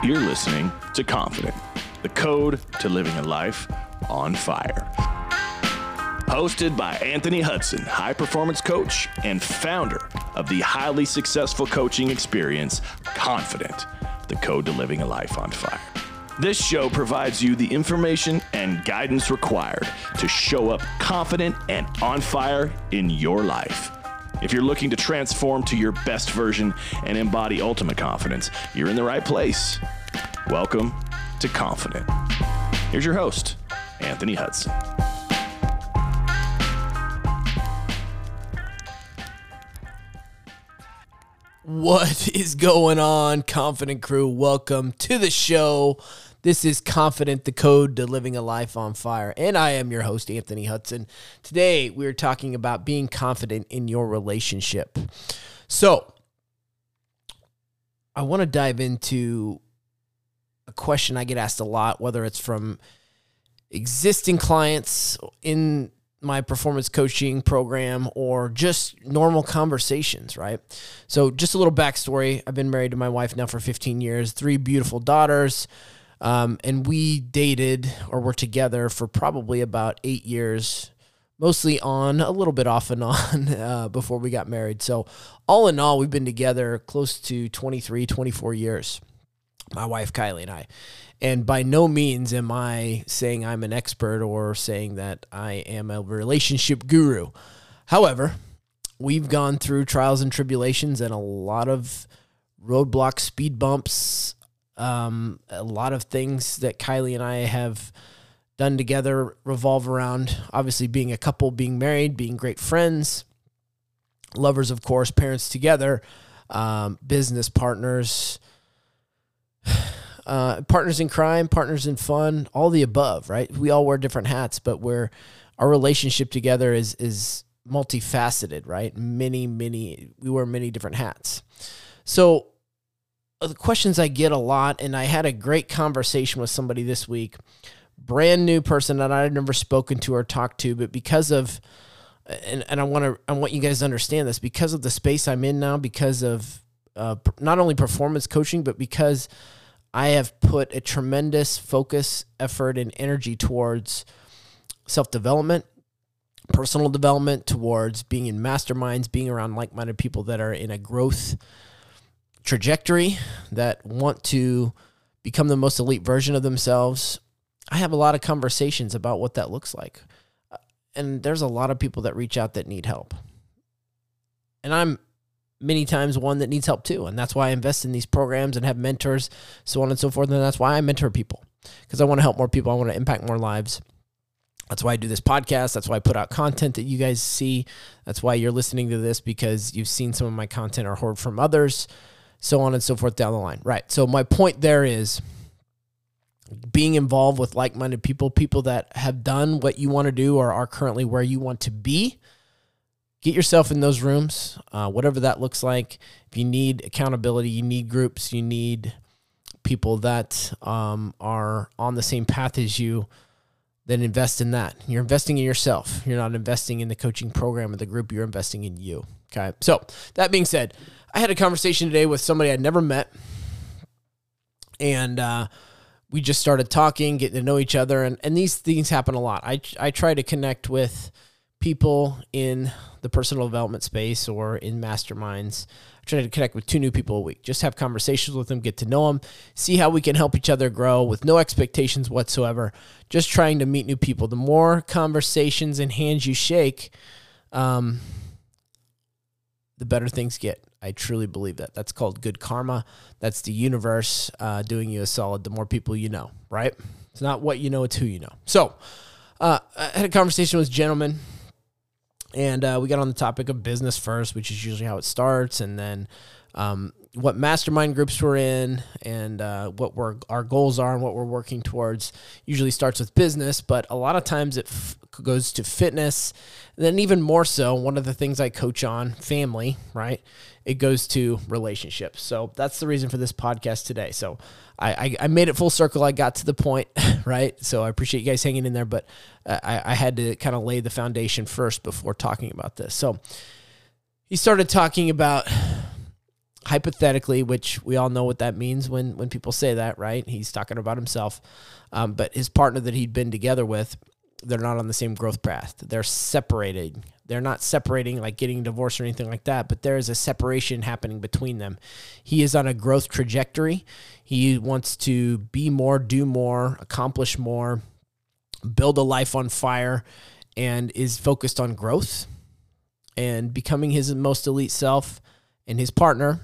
You're listening to Confident, the code to living a life on fire. Hosted by Anthony Hudson, high performance coach and founder of the highly successful coaching experience, Confident, the code to living a life on fire. This show provides you the information and guidance required to show up confident and on fire in your life. If you're looking to transform to your best version and embody ultimate confidence, you're in the right place. Welcome to Confident. Here's your host, Anthony Hudson. What is going on, Confident Crew? Welcome to the show. This is Confident, the code to living a life on fire. And I am your host, Anthony Hudson. Today, we're talking about being confident in your relationship. So, I want to dive into a question I get asked a lot, whether it's from existing clients in my performance coaching program or just normal conversations, right? So, just a little backstory I've been married to my wife now for 15 years, three beautiful daughters. Um, and we dated or were together for probably about eight years, mostly on, a little bit off and on uh, before we got married. So, all in all, we've been together close to 23, 24 years, my wife Kylie and I. And by no means am I saying I'm an expert or saying that I am a relationship guru. However, we've gone through trials and tribulations and a lot of roadblocks, speed bumps, um, a lot of things that Kylie and I have done together revolve around obviously being a couple, being married, being great friends, lovers, of course, parents together, um, business partners, uh, partners in crime, partners in fun, all the above, right? We all wear different hats, but where our relationship together is is multifaceted, right? Many, many, we wear many different hats. So the questions I get a lot, and I had a great conversation with somebody this week, brand new person that I'd never spoken to or talked to, but because of and, and I want to I want you guys to understand this because of the space I'm in now, because of uh, not only performance coaching, but because I have put a tremendous focus, effort, and energy towards self development, personal development, towards being in masterminds, being around like minded people that are in a growth trajectory that want to become the most elite version of themselves, I have a lot of conversations about what that looks like. Uh, and there's a lot of people that reach out that need help. And I'm many times one that needs help too. And that's why I invest in these programs and have mentors, so on and so forth. And that's why I mentor people because I want to help more people. I want to impact more lives. That's why I do this podcast. That's why I put out content that you guys see. That's why you're listening to this because you've seen some of my content or heard from others so on and so forth down the line. Right. So my point there is being involved with like-minded people, people that have done what you want to do or are currently where you want to be. Get yourself in those rooms, uh, whatever that looks like. If you need accountability, you need groups, you need people that um, are on the same path as you, then invest in that. You're investing in yourself. You're not investing in the coaching program or the group, you're investing in you. Okay. So, that being said, I had a conversation today with somebody I'd never met. And uh, we just started talking, getting to know each other. And, and these things happen a lot. I, I try to connect with people in the personal development space or in masterminds. I try to connect with two new people a week. Just have conversations with them, get to know them, see how we can help each other grow with no expectations whatsoever. Just trying to meet new people. The more conversations and hands you shake, um, the better things get. I truly believe that. That's called good karma. That's the universe uh, doing you a solid. The more people you know, right? It's not what you know, it's who you know. So, uh, I had a conversation with a gentleman, and uh, we got on the topic of business first, which is usually how it starts, and then um, what mastermind groups we're in, and uh, what we're, our goals are, and what we're working towards. Usually starts with business, but a lot of times it f- goes to fitness. And then even more so, one of the things I coach on, family, right? It goes to relationships. So that's the reason for this podcast today. So I, I, I made it full circle. I got to the point, right? So I appreciate you guys hanging in there, but I, I had to kind of lay the foundation first before talking about this. So he started talking about hypothetically, which we all know what that means when when people say that, right? He's talking about himself, um, but his partner that he'd been together with, they're not on the same growth path. They're separated. They're not separating like getting divorced or anything like that, but there is a separation happening between them. He is on a growth trajectory. He wants to be more, do more, accomplish more, build a life on fire, and is focused on growth and becoming his most elite self. And his partner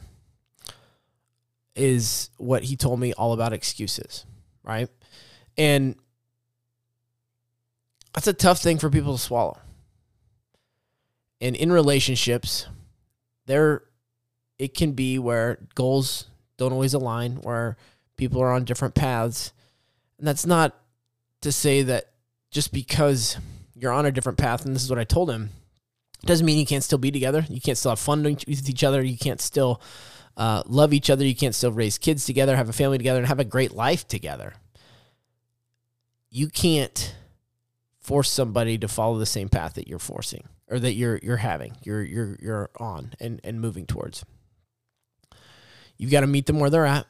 is what he told me all about excuses, right? And that's a tough thing for people to swallow. And in relationships, there it can be where goals don't always align, where people are on different paths. And that's not to say that just because you're on a different path, and this is what I told him, doesn't mean you can't still be together. You can't still have fun with each other. You can't still uh, love each other. You can't still raise kids together, have a family together, and have a great life together. You can't force somebody to follow the same path that you're forcing or that you're you're having, you're you're you're on and and moving towards. You've got to meet them where they're at.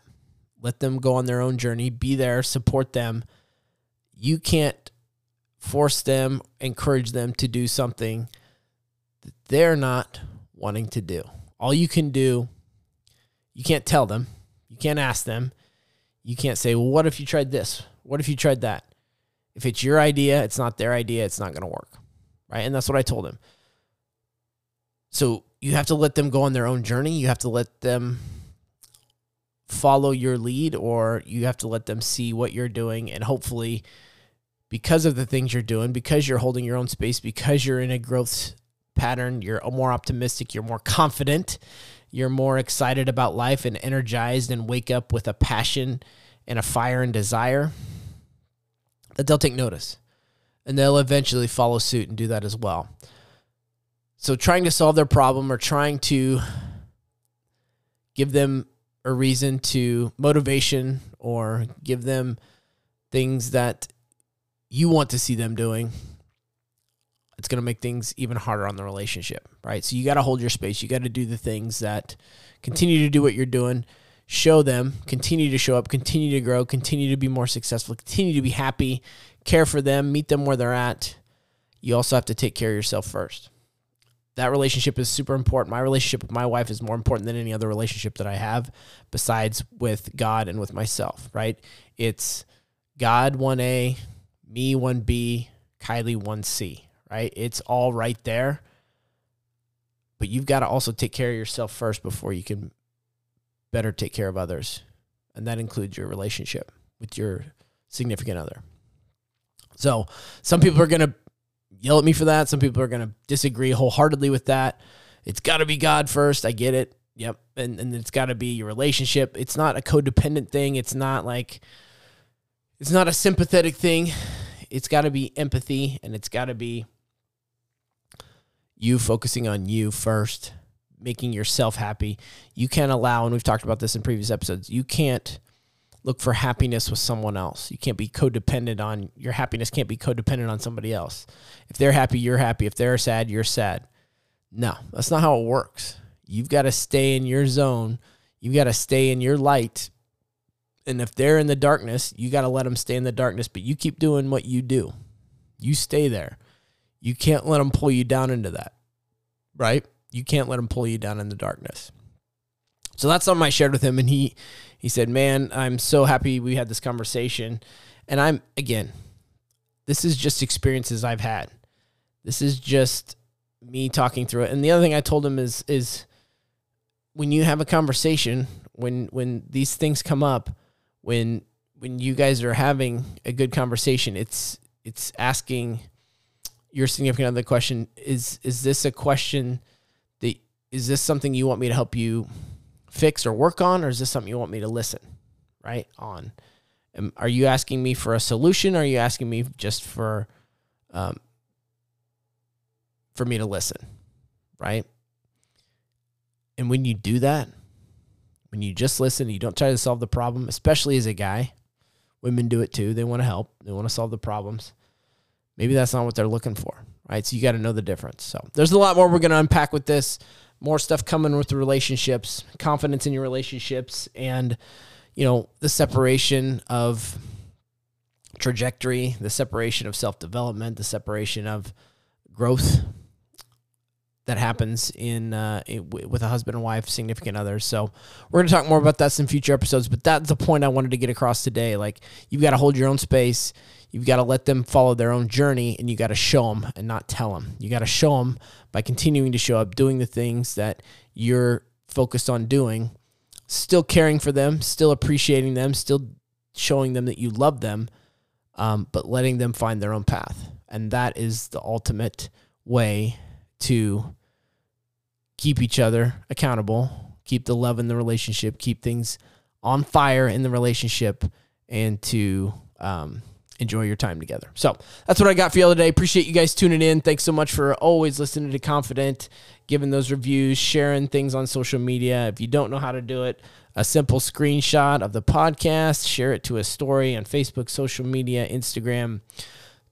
Let them go on their own journey. Be there, support them. You can't force them, encourage them to do something that they're not wanting to do. All you can do, you can't tell them, you can't ask them, you can't say, well, what if you tried this? What if you tried that? If it's your idea, it's not their idea, it's not going to work. Right. And that's what I told him. So you have to let them go on their own journey. You have to let them follow your lead, or you have to let them see what you're doing. And hopefully, because of the things you're doing, because you're holding your own space, because you're in a growth pattern, you're more optimistic, you're more confident, you're more excited about life and energized, and wake up with a passion and a fire and desire that they'll take notice and they'll eventually follow suit and do that as well. So, trying to solve their problem or trying to give them a reason to motivation or give them things that you want to see them doing, it's going to make things even harder on the relationship, right? So, you got to hold your space. You got to do the things that continue to do what you're doing show them, continue to show up, continue to grow, continue to be more successful, continue to be happy, care for them, meet them where they're at. You also have to take care of yourself first. That relationship is super important. My relationship with my wife is more important than any other relationship that I have besides with God and with myself, right? It's God 1A, me 1B, Kylie 1C, right? It's all right there. But you've got to also take care of yourself first before you can better take care of others. And that includes your relationship with your significant other. So some people are going to yell at me for that. Some people are going to disagree wholeheartedly with that. It's got to be God first. I get it. Yep. And, and it's got to be your relationship. It's not a codependent thing. It's not like, it's not a sympathetic thing. It's got to be empathy and it's got to be you focusing on you first making yourself happy. You can't allow, and we've talked about this in previous episodes, you can't look for happiness with someone else. You can't be codependent on your happiness, can't be codependent on somebody else. If they're happy, you're happy. If they're sad, you're sad. No, that's not how it works. You've got to stay in your zone. You've got to stay in your light. And if they're in the darkness, you got to let them stay in the darkness, but you keep doing what you do. You stay there. You can't let them pull you down into that. Right? you can't let him pull you down in the darkness. So that's something I shared with him, and he he said, "Man, I'm so happy we had this conversation." And I'm again, this is just experiences I've had. This is just me talking through it. And the other thing I told him is is when you have a conversation, when when these things come up, when when you guys are having a good conversation, it's it's asking your significant other question is is this a question is this something you want me to help you fix or work on, or is this something you want me to listen right on? Um, are you asking me for a solution? Or are you asking me just for, um, for me to listen, right? And when you do that, when you just listen, you don't try to solve the problem, especially as a guy. Women do it too. They want to help. They want to solve the problems. Maybe that's not what they're looking for, right? So you got to know the difference. So there's a lot more we're going to unpack with this. more stuff coming with the relationships, confidence in your relationships, and you know the separation of trajectory, the separation of self development, the separation of growth that happens in, uh, with a husband and wife, significant others. So we're going to talk more about that in future episodes. But that's the point I wanted to get across today. Like you've got to hold your own space. You've got to let them follow their own journey, and you got to show them and not tell them. You got to show them by continuing to show up, doing the things that you're focused on doing, still caring for them, still appreciating them, still showing them that you love them, um, but letting them find their own path. And that is the ultimate way to keep each other accountable, keep the love in the relationship, keep things on fire in the relationship, and to um, enjoy your time together. So that's what I got for you all today. Appreciate you guys tuning in. Thanks so much for always listening to Confident, giving those reviews, sharing things on social media. If you don't know how to do it, a simple screenshot of the podcast, share it to a story on Facebook, social media, Instagram,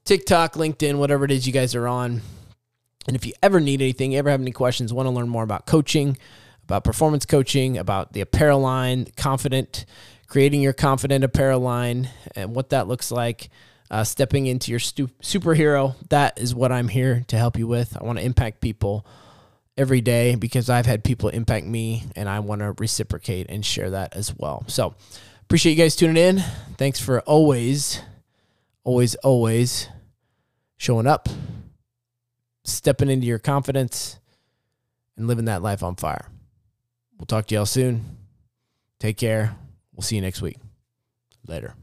TikTok, LinkedIn, whatever it is you guys are on. And if you ever need anything, ever have any questions, want to learn more about coaching, about performance coaching, about the apparel line, confident, creating your confident apparel line, and what that looks like, uh, stepping into your stu- superhero, that is what I'm here to help you with. I want to impact people every day because I've had people impact me and I want to reciprocate and share that as well. So appreciate you guys tuning in. Thanks for always, always, always showing up stepping into your confidence and living that life on fire. We'll talk to y'all soon. Take care. We'll see you next week. Later.